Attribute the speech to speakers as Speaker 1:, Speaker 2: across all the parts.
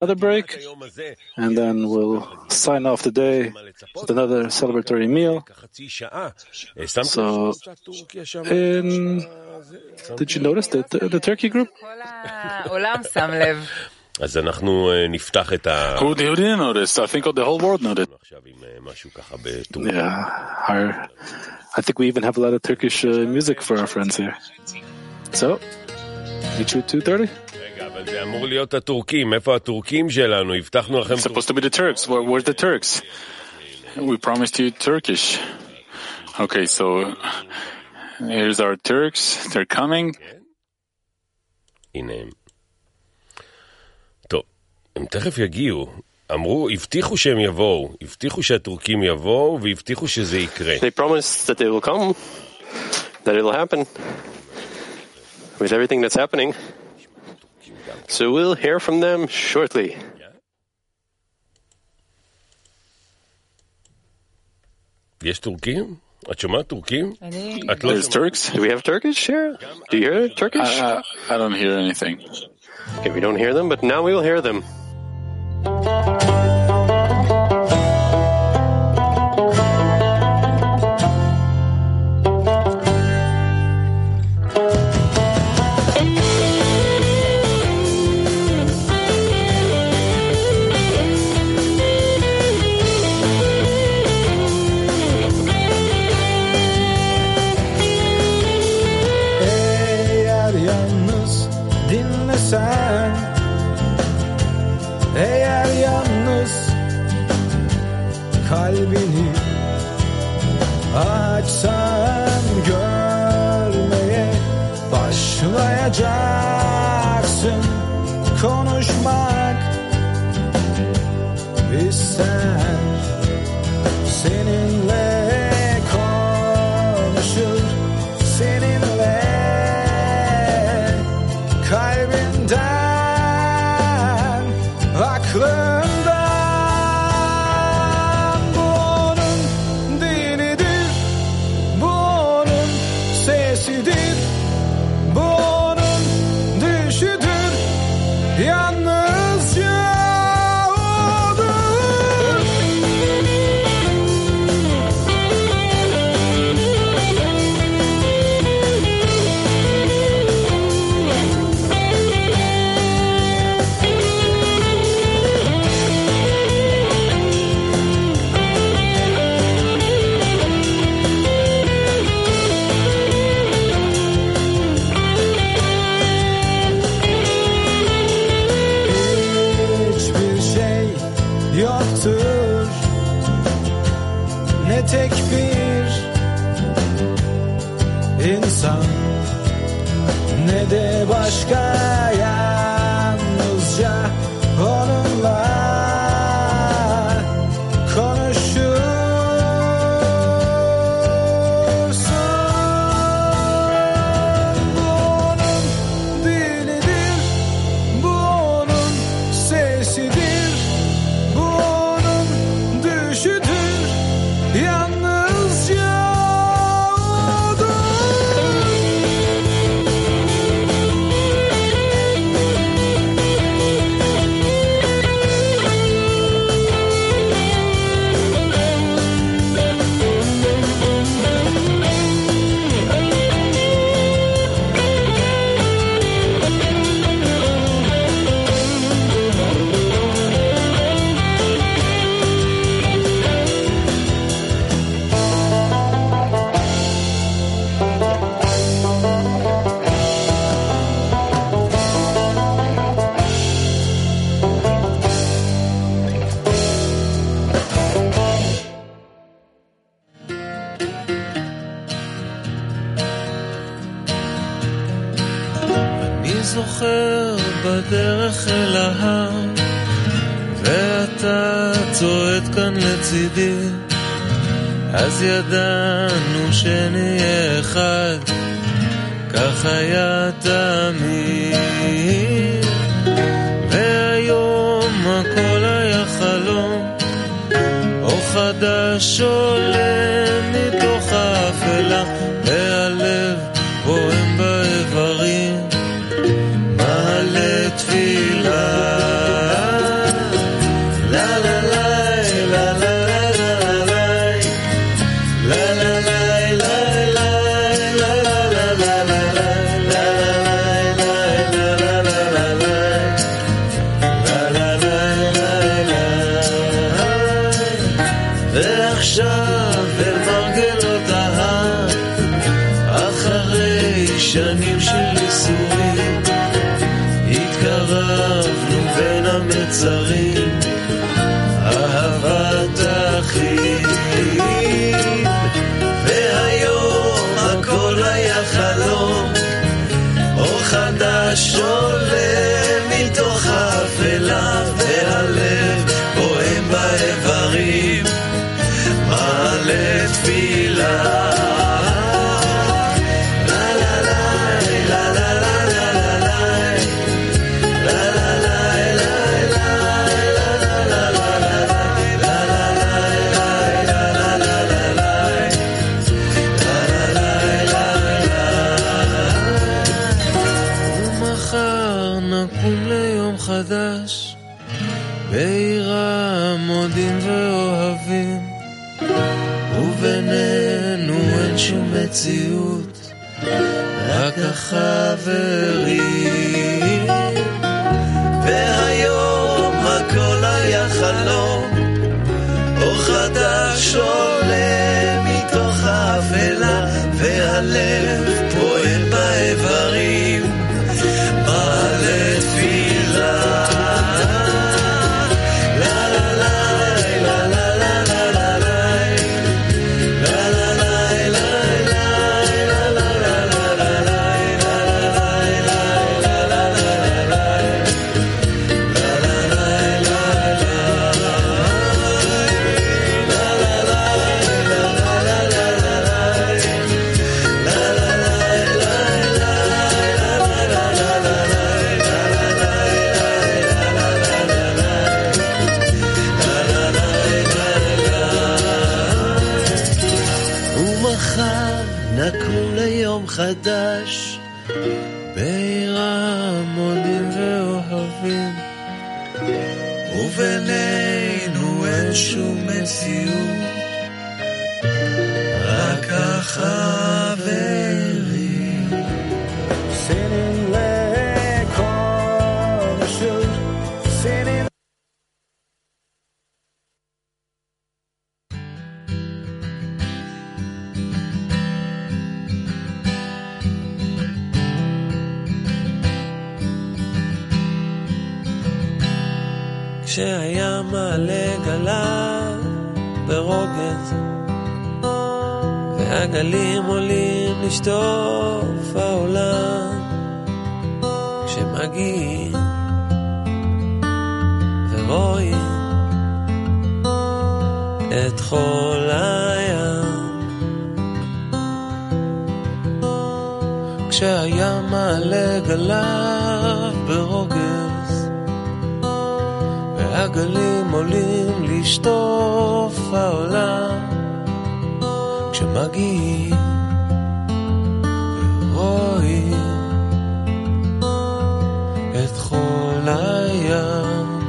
Speaker 1: another break, and then we'll sign off the day with another celebratory meal. So, in, did you notice the, the, the turkey group?
Speaker 2: אז אנחנו נפתח את ה...
Speaker 1: Who, who didn't notice? I think the whole world noticed.
Speaker 2: עכשיו עם משהו ככה בטורקיה.
Speaker 1: Yeah, our, I think we even have a lot of Turkish uh, music for our friends here. So, meet you at 2.30?
Speaker 2: רגע, אבל זה אמור להיות הטורקים. איפה הטורקים שלנו? הבטחנו לכם...
Speaker 1: It's supposed to be the Turks. Where, where's the Turks? We promised you Turkish. Okay, so here's our Turks. They're coming.
Speaker 2: הנה הם. טוב, הם תכף יגיעו. אמרו, הבטיחו שהם יבואו. הבטיחו שהטורקים יבואו, והבטיחו שזה יקרה.
Speaker 3: They promised that they will come, that it'll happen with everything that's happening. So we'll hear from them shortly.
Speaker 2: יש טורקים? את שומעת טורקים? את לא
Speaker 1: There's
Speaker 2: שומעת?
Speaker 1: Turks?
Speaker 3: Do we have Turkish here? Do you hear Turkish?
Speaker 1: I, I, I don't hear anything.
Speaker 3: Okay, we don't hear them, but now we will hear them.
Speaker 4: בדרך אל ההר, ואתה צועד כאן לצידי, אז ידענו שנהיה אחד, כך היה תמיד. והיום הכל היה חלום, אור חדש עולה כשמגיעים ורואים את חול הים.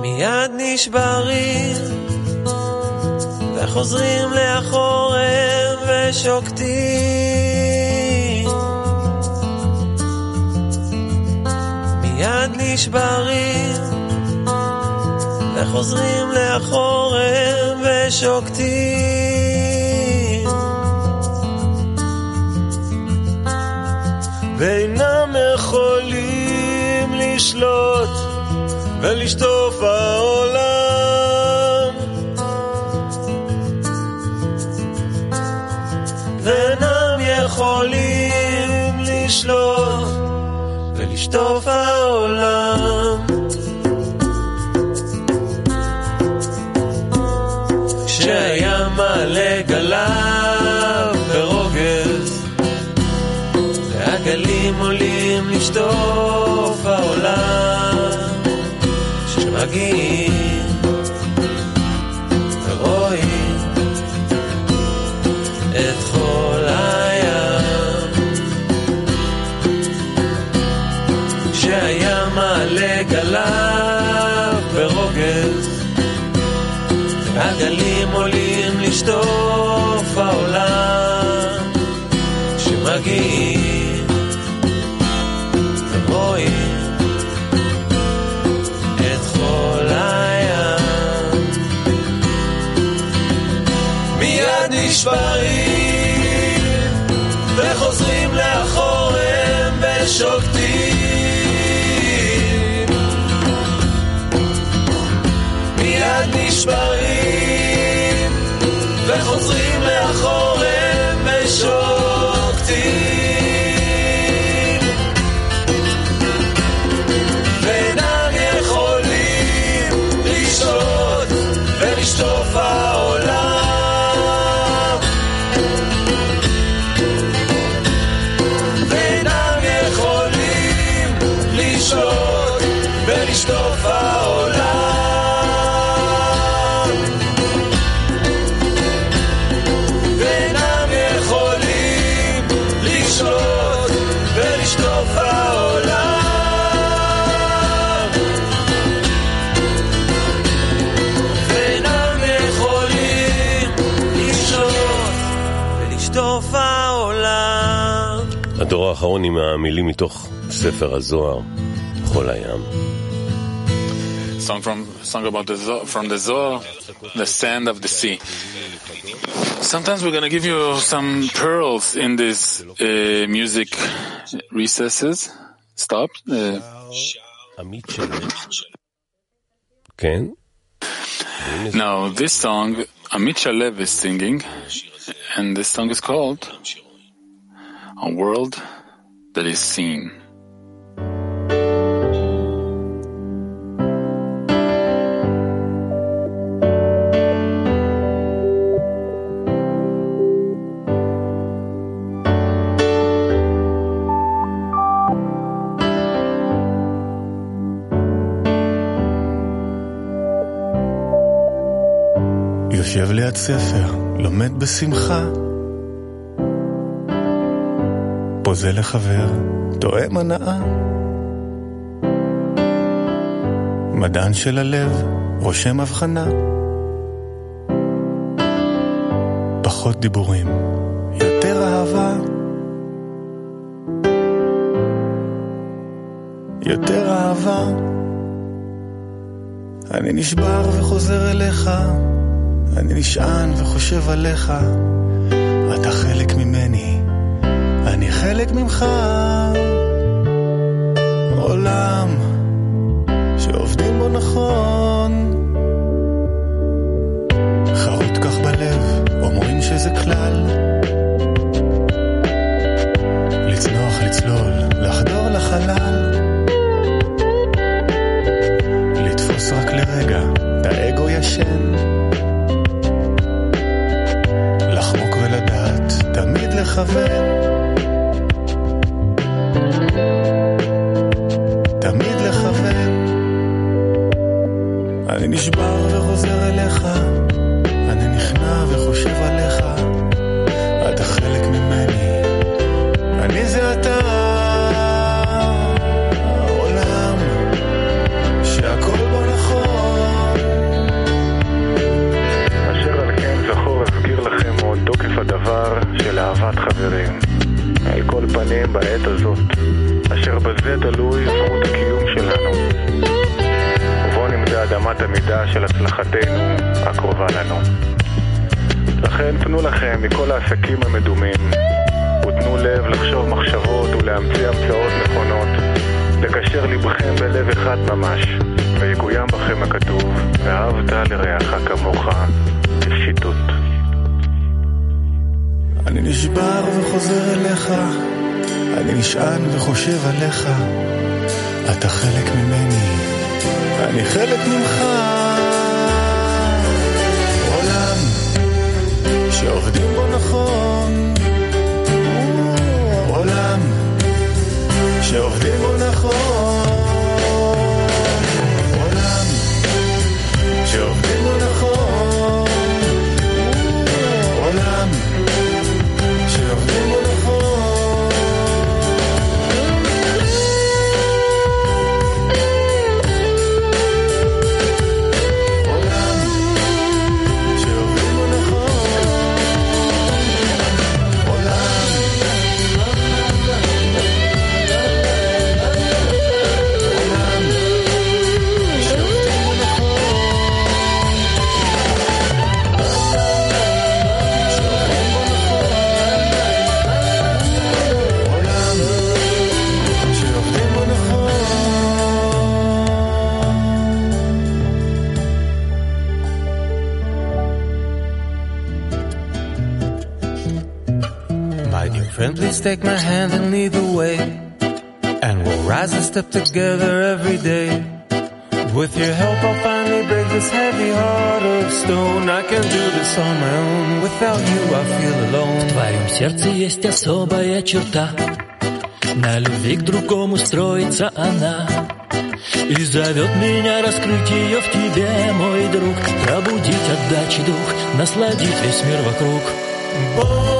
Speaker 4: מיד נשברים וחוזרים לאחור ושוקטים. מיד נשברים וחוזרים לאחור שוקטים ואינם יכולים לשלוט ולשטוף העולם ואינם יכולים לשלוט ולשטוף העולם גלים עולים לשטוף העולם כשמגיעים ורואים את חול הים. כשהים מעלה גליו ברוגז הגלים עולים לשטוף העולם כשמגיעים
Speaker 2: הדור האחרון עם המילים מתוך ספר הזוהר, חול הים.
Speaker 1: Song from song about the Zo- from the Zohar, the sand of the sea. Sometimes we're going to give you some pearls in these uh, music recesses. Stop. Uh,
Speaker 2: עמית שלו. כן?
Speaker 1: now, this song, Amit Shalev is singing, and this song is called A World That Is Seen.
Speaker 5: יושב ליד ספר, לומד בשמחה. פוזה לחבר, תואם הנאה. מדען של הלב, רושם הבחנה. פחות דיבורים, יותר אהבה. יותר אהבה. אני נשבר וחוזר אליך. אני נשען וחושב עליך, אתה חלק ממני, אני חלק ממך. עולם שעובדים בו נכון, חרוט כך בלב, אומרים שזה כלל. לצנוח, לצלול, לחדור לחלל. לתפוס רק לרגע את האגו ישן. לחמוק ולדעת, תמיד לכוון. על כל פנים בעת הזאת, אשר בזה תלוי זכות הקיום שלנו. ובו נמדד אמת המידה של הצלחתנו הקרובה לנו. לכן תנו לכם מכל העסקים המדומים, ותנו לב לחשוב מחשבות ולהמציא המצאות נכונות, לקשר לבכם בלב אחד ממש, ויקוים בכם הכתוב, ואהבת לרעך כמוך, בפשיטות. אני נשבר וחוזר אליך, אני נשען וחושב עליך, אתה חלק ממני, אני חלק ממך. עולם שעובדים בו נכון, עולם שעובדים בו נכון,
Speaker 4: Let's take my hand and lead the way. And we'll rise a step together every day. With your help, I'll finally break this heavy heart of stone. I can do this on my own. Without you, I feel alone.
Speaker 6: В твоем сердце есть особая черта. На любви к другому строится она. И зовет меня раскрыть ее в тебе, мой друг Пробудить отдачи дух, насладить весь мир вокруг
Speaker 4: Бог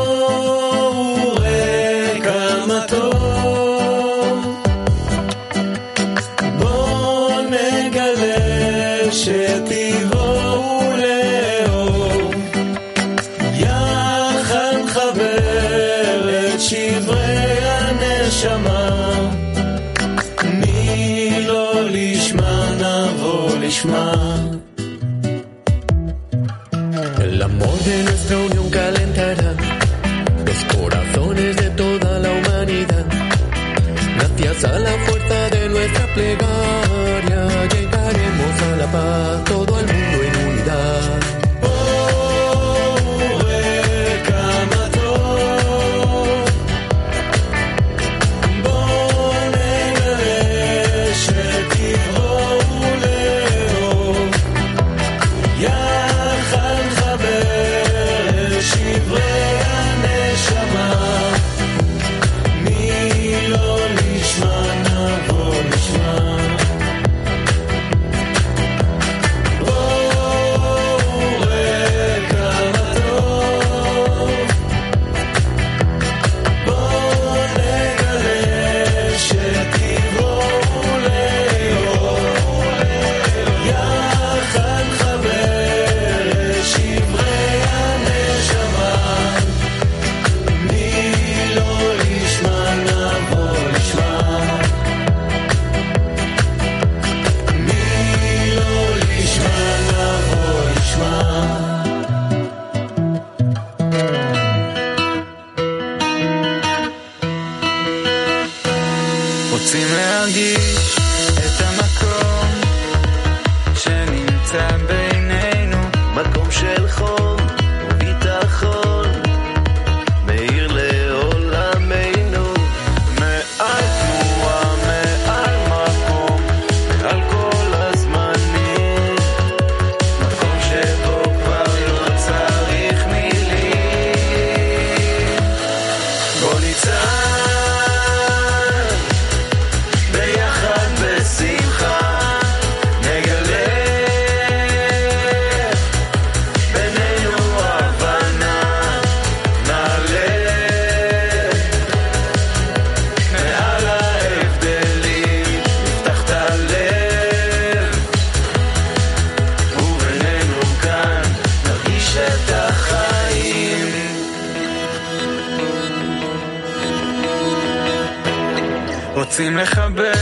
Speaker 7: רוצים לחבר.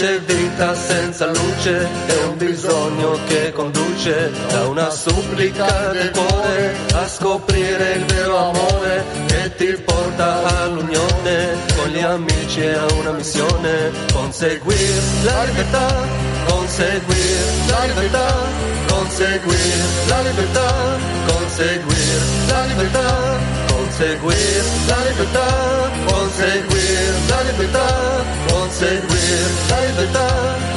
Speaker 8: C'è vita senza luce, è un bisogno che conduce da una supplica del cuore a scoprire il vero amore che ti porta all'unione con gli amici a una missione, conseguire la libertà, conseguire la libertà, conseguire la libertà, conseguire la libertà. Conseguir la libertà, conseguir la libertà, conseguir la libertà,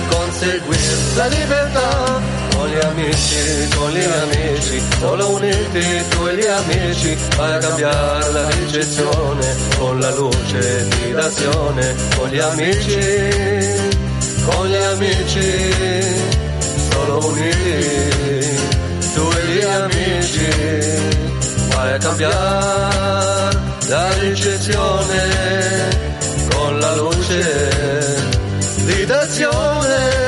Speaker 8: conseguir la libertà. Con gli amici, con gli amici, solo uniti tu e gli amici, vai a cambiare la ricezione con la luce di d'azione. Con gli amici, con gli amici, solo uniti tu e gli amici vai a cambiare la ricezione luce di d'azione.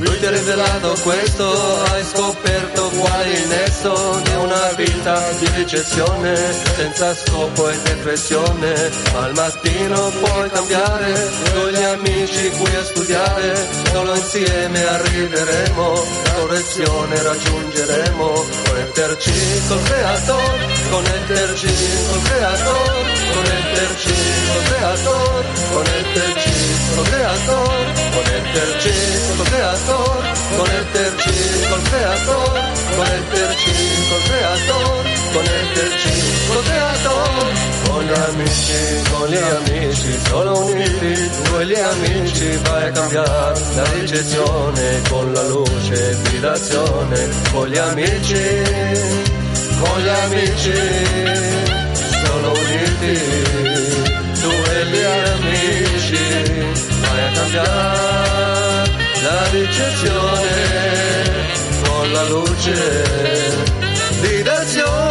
Speaker 8: Lui ha rivelato questo, hai scoperto qual è il nesso una vita di ricezione, senza scopo e depressione. Al mattino puoi cambiare, con gli amici qui a studiare, solo insieme arriveremo, correzione raggiungeremo, connetterci col creatore, connetterci col creatore, connetterci col creatore, connetterci col creatore, connetterci col creatore, connetterci col creatore, connetterci col creatore, connetterci col creatore, con gli amici, con gli amici, solo uniti, e gli amici vai a cambiare la ricezione con la luce di d'azione, con gli amici, con gli amici, solo uniti, tu e gli amici, vai a cambiare la ricezione alla luce di nazione.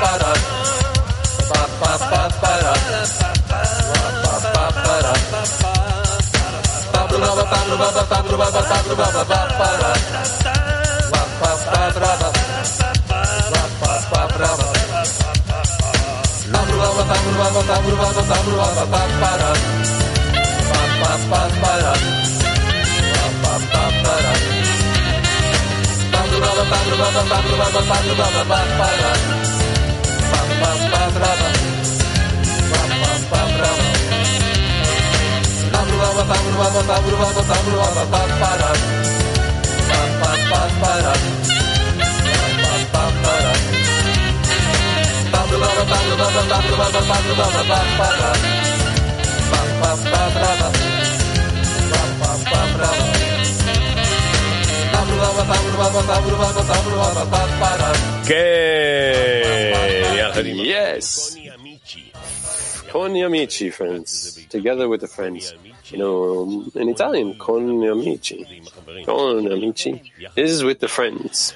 Speaker 2: Bye. Bye. עם...
Speaker 9: Yes. Con amici, friends. Together with the friends. You know, in Italian, con amici. Con amici. This is with the friends.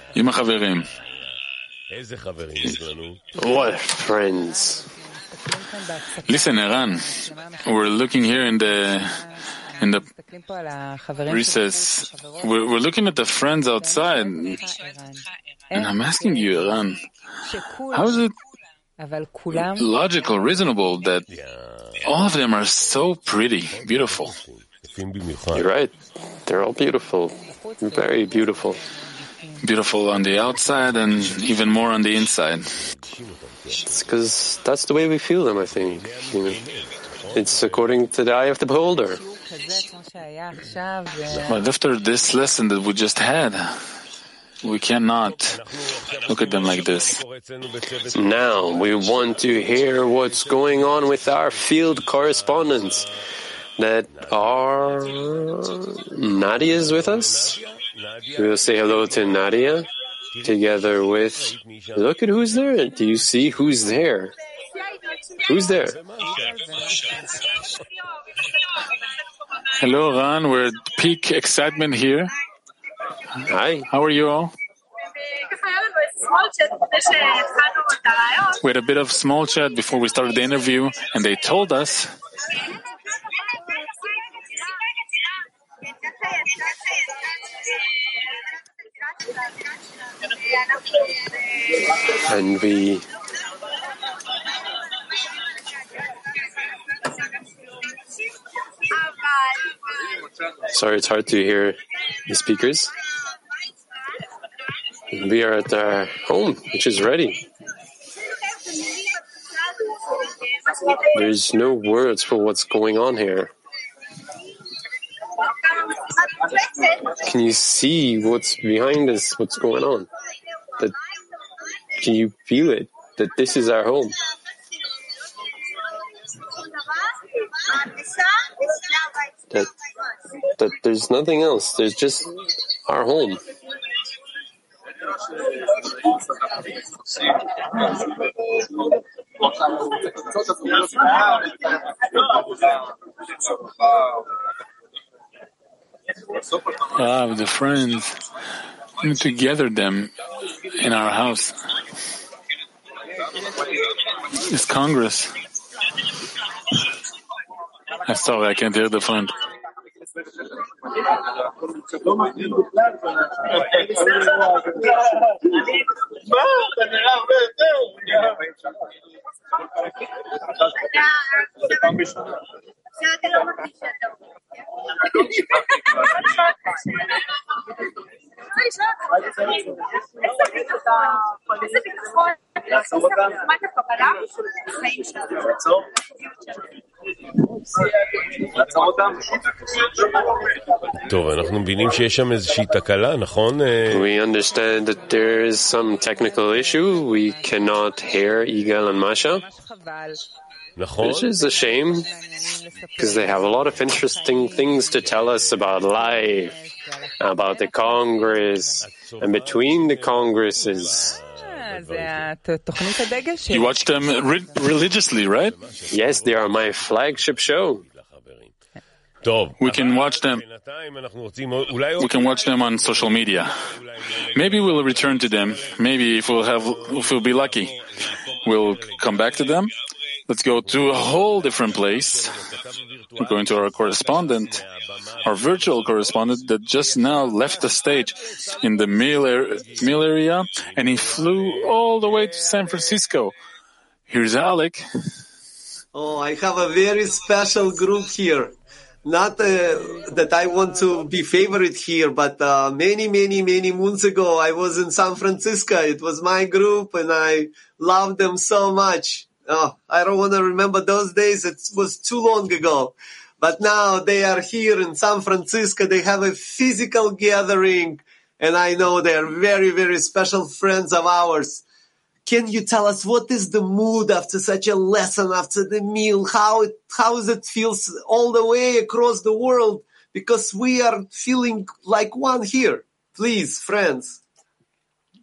Speaker 9: What friends?
Speaker 1: Listen, Eran, we're looking here in the in the recess. We're, we're, looking at the friends outside, and I'm asking you, Eran, how is it logical, reasonable that all of them are so pretty, beautiful.
Speaker 9: You're right. They're all beautiful, very beautiful.
Speaker 1: Beautiful on the outside and even more on the inside.
Speaker 9: It's because that's the way we feel them, I think. You know? It's according to the eye of the beholder.
Speaker 1: But after this lesson that we just had, we cannot look at them like this.
Speaker 9: Now we want to hear what's going on with our field correspondents. That are Nadia is with us. We'll say hello to Nadia together with. Look at who's there. Do you see who's there? Who's there?
Speaker 1: Hello, Ran. We're at peak excitement here.
Speaker 9: Hi.
Speaker 1: How are you all? We had a bit of small chat before we started the interview, and they told us
Speaker 9: And we Sorry, it's hard to hear the speakers. We are at our home, which is ready. There's no words for what's going on here. Can you see what's behind us? What's going on? That can you feel it? That this is our home. That that there's nothing else. There's just our home.
Speaker 1: ah, the friends. To gather them in our house. It's Congress. I'm sorry, I can't hear the לא מעניין בכלל. מה? אתה נראה הרבה יותר.
Speaker 10: איזה ביטחון, לעצור אותם, מה אתה קבלה? לעצור אותם?
Speaker 2: טוב, אנחנו מבינים שיש שם איזושהי תקלה, נכון? אה,
Speaker 9: We understand that there is some technical issue. We cannot hear Igal and Masha,
Speaker 11: חבל.
Speaker 2: נכון?
Speaker 9: which is a shame because they have a lot of interesting things to tell us about life, about the Congress, and between the Congresses.
Speaker 11: אה, זה התוכנית הדגל
Speaker 1: You
Speaker 11: שלי.
Speaker 1: watch them re- religiously, right?
Speaker 9: Yes, they are my flagship show.
Speaker 1: We can watch them. We can watch them on social media. Maybe we'll return to them. Maybe if we'll have, if we'll be lucky, we'll come back to them. Let's go to a whole different place. We're going to our correspondent, our virtual correspondent that just now left the stage in the meal, area and he flew all the way to San Francisco. Here's Alec.
Speaker 12: Oh, I have a very special group here. Not uh, that I want to be favorite here, but uh, many, many, many moons ago, I was in San Francisco. It was my group, and I loved them so much. Oh, I don't want to remember those days. It was too long ago. But now they are here in San Francisco. They have a physical gathering, and I know they are very, very special friends of ours. Can you tell us what is the mood after such a lesson, after the meal? How it, how does it feels all the way across the world? Because we are feeling like one here. Please, friends.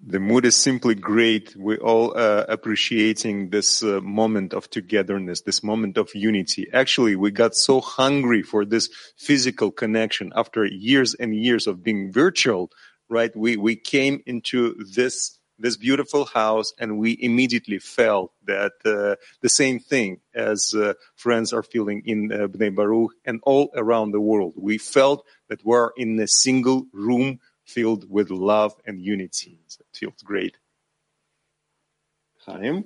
Speaker 13: The mood is simply great. We're all uh, appreciating this uh, moment of togetherness, this moment of unity. Actually, we got so hungry for this physical connection after years and years of being virtual, right? We, we came into this this beautiful house and we immediately felt that uh, the same thing as uh, friends are feeling in uh, Bnei Baruch and all around the world. We felt that we're in a single room filled with love and unity. So it feels great. Chaim?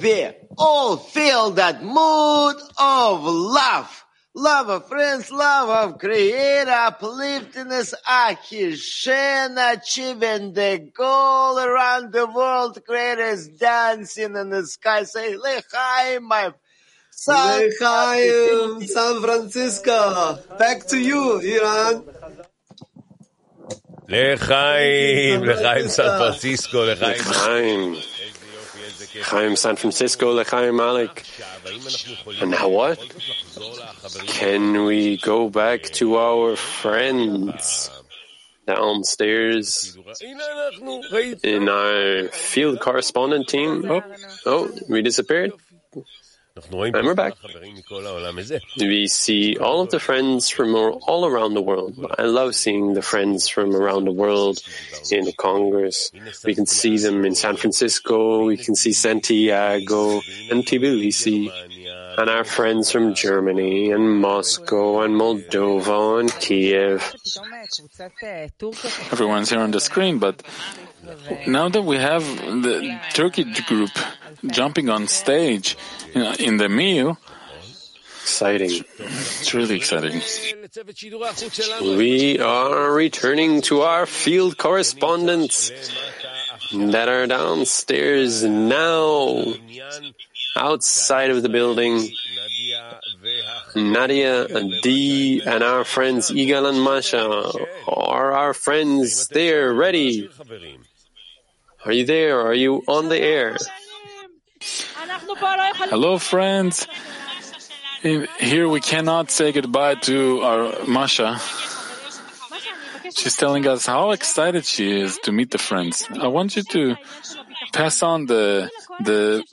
Speaker 14: We all feel that mood of love. Love of friends, love of Creator, upliftedness, ahishen, achieving the goal around the world. greatest dancing in the sky. Say, lechaim, my son.
Speaker 12: Lehai, San Francisco. Back to you, Eran.
Speaker 2: לחיים, לחיים סן Francisco, לחיים.
Speaker 9: לחיים. Chaim San Francisco, Lechaim Malik. And now what? Can we go back to our friends downstairs in our field correspondent team? Oh, oh, we disappeared. And we're back. We see all of the friends from all around the world. I love seeing the friends from around the world in the Congress. We can see them in San Francisco, we can see Santiago and Tbilisi, and our friends from Germany and Moscow and Moldova and Kiev.
Speaker 1: Everyone's here on the screen, but now that we have the Turkey group jumping on stage you know, in the meal,
Speaker 9: exciting.
Speaker 1: It's really exciting.
Speaker 9: We are returning to our field correspondents that are downstairs now, outside of the building. Nadia Dee and our friends Igal and Masha are our friends there, ready. Are you there? Are you on the air?
Speaker 1: Hello, friends. Here we cannot say goodbye to our Masha. She's telling us how excited she is to meet the friends. I want you to pass on the the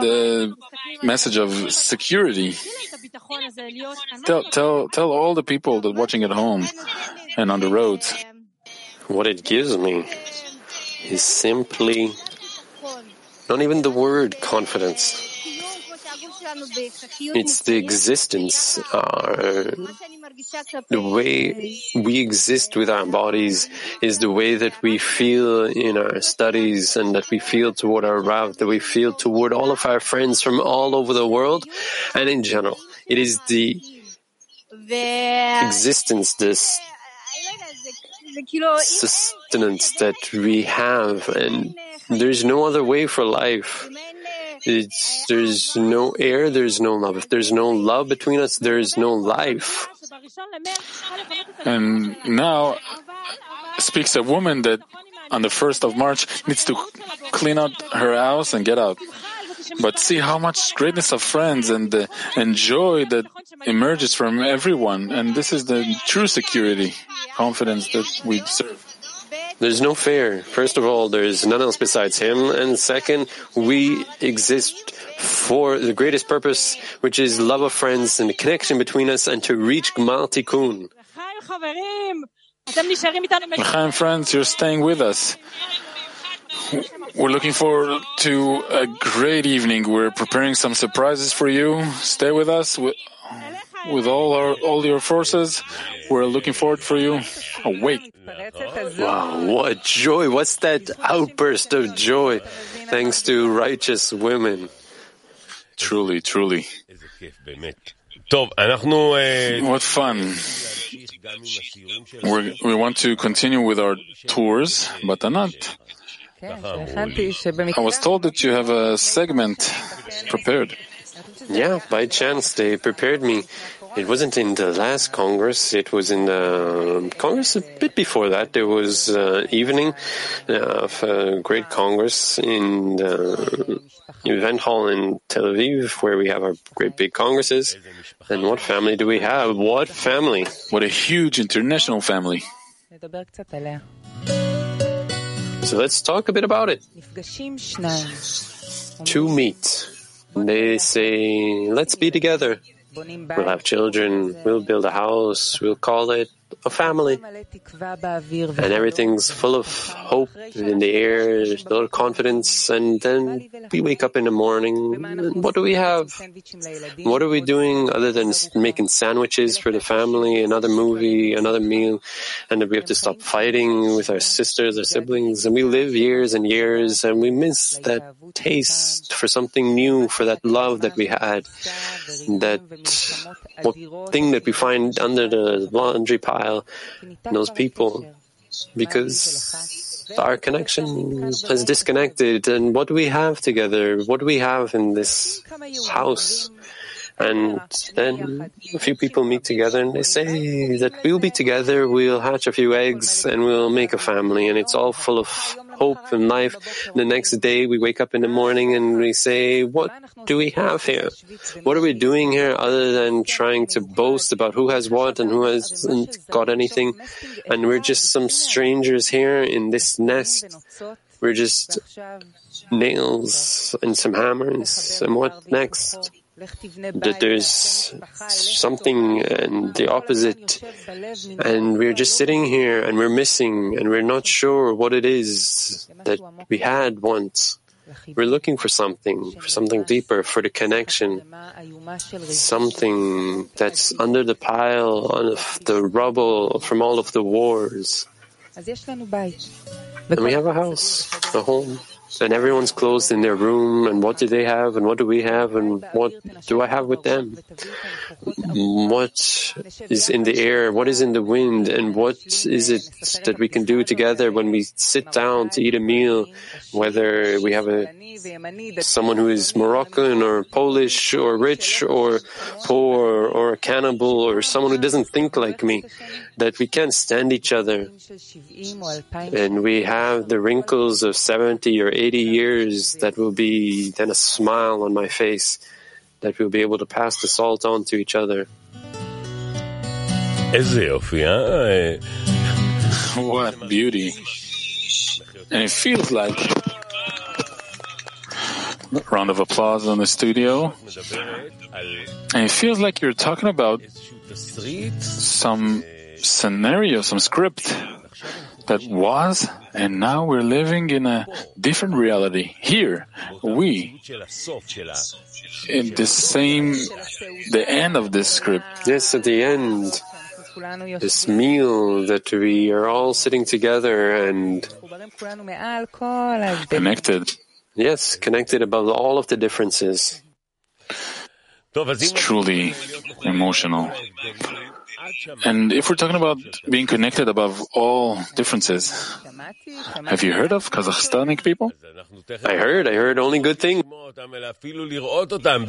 Speaker 1: the message of security. Tell tell tell all the people that watching at home and on the roads.
Speaker 9: What it gives me is simply not even the word confidence. It's the existence, uh, the way we exist with our bodies is the way that we feel in our studies and that we feel toward our Rav, that we feel toward all of our friends from all over the world and in general. It is the existence, this sustenance that we have and there's no other way for life. It's, there's no air, there's no love. If there's no love between us, there is no life.
Speaker 1: And now speaks a woman that on the 1st of March needs to clean out her house and get out. But see how much greatness of friends and the and joy that emerges from everyone. And this is the true security, confidence that we serve.
Speaker 9: There's no fear. First of all, there's none else besides Him. And second, we exist for the greatest purpose, which is love of friends and the connection between us and to reach Gmar Tikkun.
Speaker 1: L'chaim friends, you're staying with us. We're looking forward to a great evening. We're preparing some surprises for you. Stay with us with, with all our all your forces. We're looking forward for you. Awake!
Speaker 9: Wow, what joy! What's that outburst of joy? Thanks to righteous women.
Speaker 1: Truly, truly. What fun. We're, we want to continue with our tours, but
Speaker 11: not uh-huh.
Speaker 1: I was told that you have a segment prepared.
Speaker 9: Yeah, by chance they prepared me. It wasn't in the last Congress. It was in the um, Congress a bit before that. There was uh, evening uh, of a great Congress in the event hall in Tel Aviv where we have our great big Congresses. And what family do we have? What family?
Speaker 1: What a huge international family.
Speaker 9: So let's talk a bit about it. Two meet. They say, let's be together. We'll have children. We'll build a house. We'll call it a family, and everything's full of hope in the air, a lot of confidence, and then we wake up in the morning, and what do we have? What are we doing other than making sandwiches for the family, another movie, another meal, and then we have to stop fighting with our sisters, our siblings, and we live years and years, and we miss that taste for something new, for that love that we had, that thing that we find under the laundry pile those people, because our connection has disconnected. And what we have together? What we have in this house? And then a few people meet together and they say that we'll be together, we'll hatch a few eggs and we'll make a family. And it's all full of hope and life. The next day we wake up in the morning and we say, what do we have here? What are we doing here other than trying to boast about who has what and who hasn't got anything? And we're just some strangers here in this nest. We're just nails and some hammers. And what next? that there's something and the opposite, and we're just sitting here and we're missing and we're not sure what it is that we had once. We're looking for something, for something deeper, for the connection, something that's under the pile of the rubble from all of the wars. And we have a house, a home and everyone's closed in their room. And what do they have? And what do we have? And what do I have with them? What is in the air? What is in the wind? And what is it that we can do together when we sit down to eat a meal? Whether we have a someone who is Moroccan or Polish or rich or poor or a cannibal or someone who doesn't think like me, that we can't stand each other. And we have the wrinkles of 70 or 80 years that will be then a smile on my face, that we'll be able to pass the salt on to each other.
Speaker 2: איזה יופי, אה?
Speaker 1: What beauty. And it feels like round of applause on the studio. And it feels like you're talking about some scenario, some script that was, and now we're living in a different reality. Here, we, in the same, the end of this script.
Speaker 9: Yes, at the end, this meal that we are all sitting together and
Speaker 1: connected.
Speaker 9: Yes, connected above all of the differences.
Speaker 1: It's truly emotional. And if we're talking about being connected above all differences, have you heard of Kazakhstani people?
Speaker 9: I heard, I heard only good things.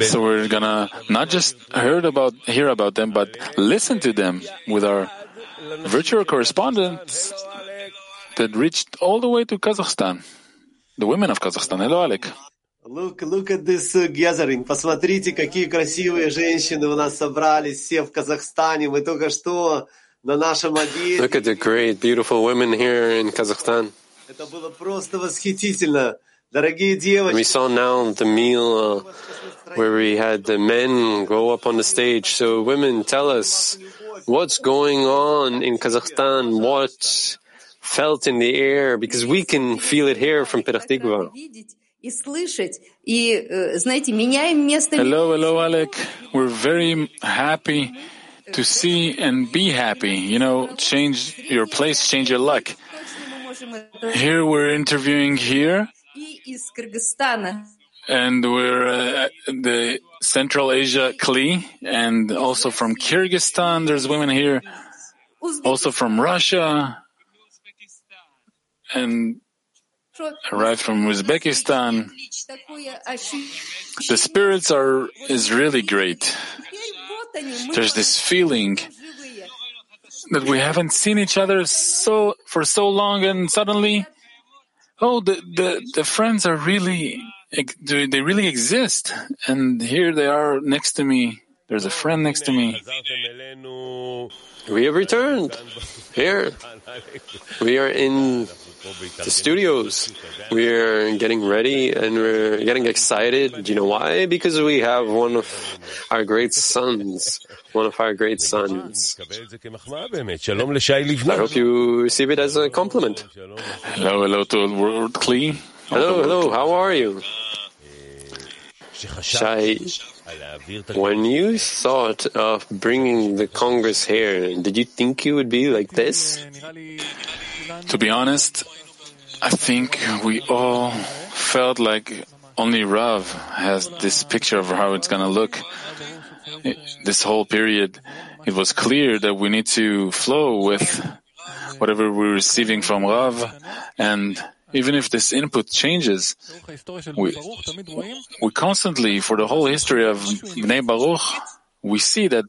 Speaker 1: So we're gonna not just heard about, hear about them, but listen to them with our virtual correspondents that reached all the way to Kazakhstan. The women of Kazakhstan. Hello, Alec.
Speaker 12: Look, look at this uh, gathering. Посмотрите, какие красивые женщины у нас собрались все в Казахстане. Мы только что на нашем обеде.
Speaker 9: Look at the great, beautiful women here in Kazakhstan.
Speaker 12: Это было просто восхитительно. Дорогие
Speaker 9: And
Speaker 12: девочки,
Speaker 9: we saw now the meal uh, where we had the men go up on the stage. So women, tell us what's going on in Kazakhstan, what felt in the air, because we can feel it here from Petah Tikva.
Speaker 1: Hello, hello, Alec. We're very happy to see and be happy. You know, change your place, change your luck. Here we're interviewing here. And we're uh, the Central Asia Kli, and also from Kyrgyzstan, there's women here. Also from Russia, and arrived from Uzbekistan. The spirits are is really great. There's this feeling that we haven't seen each other so for so long, and suddenly, oh, the the, the friends are really they really exist, and here they are next to me. There's a friend next to me.
Speaker 9: We have returned. Here. We are in the studios. We are getting ready and we're getting excited. Do you know why? Because we have one of our great sons. One of our great sons. I hope you receive it as a compliment.
Speaker 1: Hello, hello to World Kli.
Speaker 9: Hello, hello. How are you? Shai, when you thought of bringing the Congress here, did you think you would be like this?
Speaker 1: To be honest, I think we all felt like only Rav has this picture of how it's going to look. This whole period, it was clear that we need to flow with whatever we're receiving from Rav, and even if this input changes, we, we constantly, for the whole history of Bnei Baruch, we see that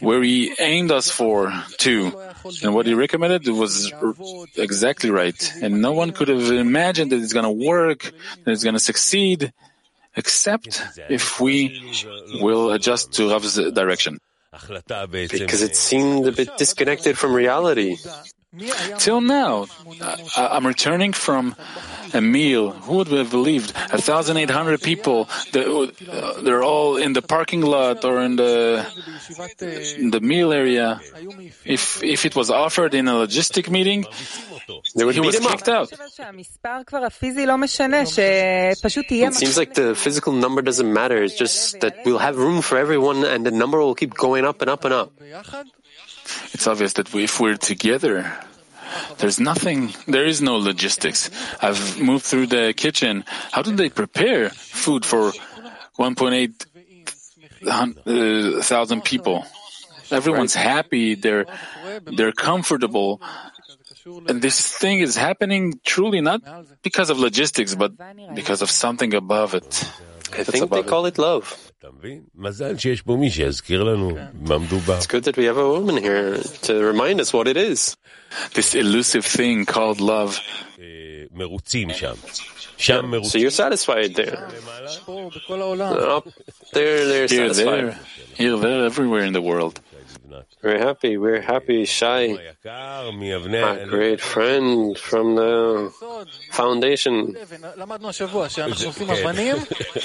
Speaker 1: where he aimed us for to and what he recommended was exactly right. And no one could have imagined that it's going to work, that it's going to succeed, except if we will adjust to Rav's direction.
Speaker 9: Because it seemed a bit disconnected from reality.
Speaker 1: Till now, I'm returning from a meal. Who would have believed? 1,800 people. Uh, they're all in the parking lot or in the in the meal area. If if it was offered in a logistic meeting, he was kicked out.
Speaker 9: It seems like the physical number doesn't matter. It's just that we'll have room for everyone, and the number will keep going up and up and up.
Speaker 1: It's obvious that we, if we're together, there's nothing, there is no logistics. I've moved through the kitchen. How do they prepare food for 1.8 uh, thousand people? Everyone's happy. They're, they're comfortable. And this thing is happening truly not because of logistics, but because of something above it.
Speaker 9: I think they call it love.
Speaker 2: מזל שיש פה מי שיזכיר לנו מה מדובר.
Speaker 9: It's good that we have a woman here to remind us what it is.
Speaker 1: This elusive thing called love.
Speaker 2: מרוצים שם. שם
Speaker 9: So
Speaker 2: מרוצים.
Speaker 9: you're satisfied there. Up there, they're
Speaker 1: Here,
Speaker 9: satisfied.
Speaker 1: there, here, there, everywhere in the world.
Speaker 9: We're happy, we're happy, Shai, our great friend from the foundation.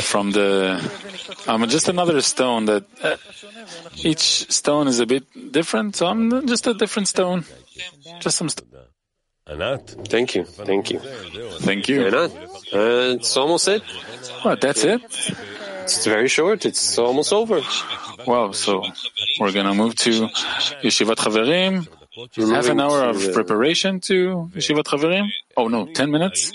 Speaker 1: from the, I'm just another stone that uh, each stone is a bit different, so I'm just a different stone, just some
Speaker 2: stone.
Speaker 9: Thank you, thank you.
Speaker 1: Thank you.
Speaker 9: Uh, it's almost it.
Speaker 1: What? that's it.
Speaker 9: It's very short. It's almost over.
Speaker 1: wow so we're gonna move to Yeshivat Chaverim half an hour of uh, preparation to Yeshivat Chaverim oh no 10 minutes